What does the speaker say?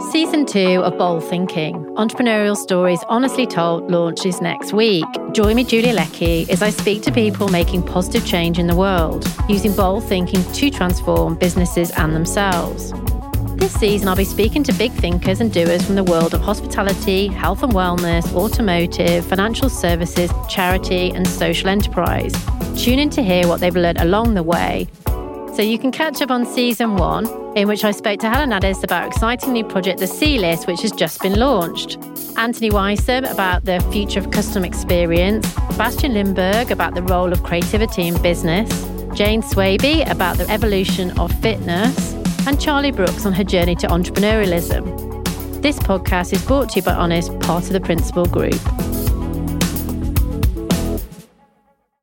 Season 2 of Bold Thinking, Entrepreneurial Stories Honestly Told, launches next week. Join me, Julia Leckie, as I speak to people making positive change in the world, using bold thinking to transform businesses and themselves. This season, I'll be speaking to big thinkers and doers from the world of hospitality, health and wellness, automotive, financial services, charity, and social enterprise. Tune in to hear what they've learned along the way so you can catch up on season one, in which I spoke to Helen Addis about exciting new project The C List, which has just been launched. Anthony Weissum about the future of custom experience, Bastian Lindberg about the role of creativity in business, Jane Swaby about the evolution of fitness, and Charlie Brooks on her journey to entrepreneurialism. This podcast is brought to you by Honest, part of the Principal Group.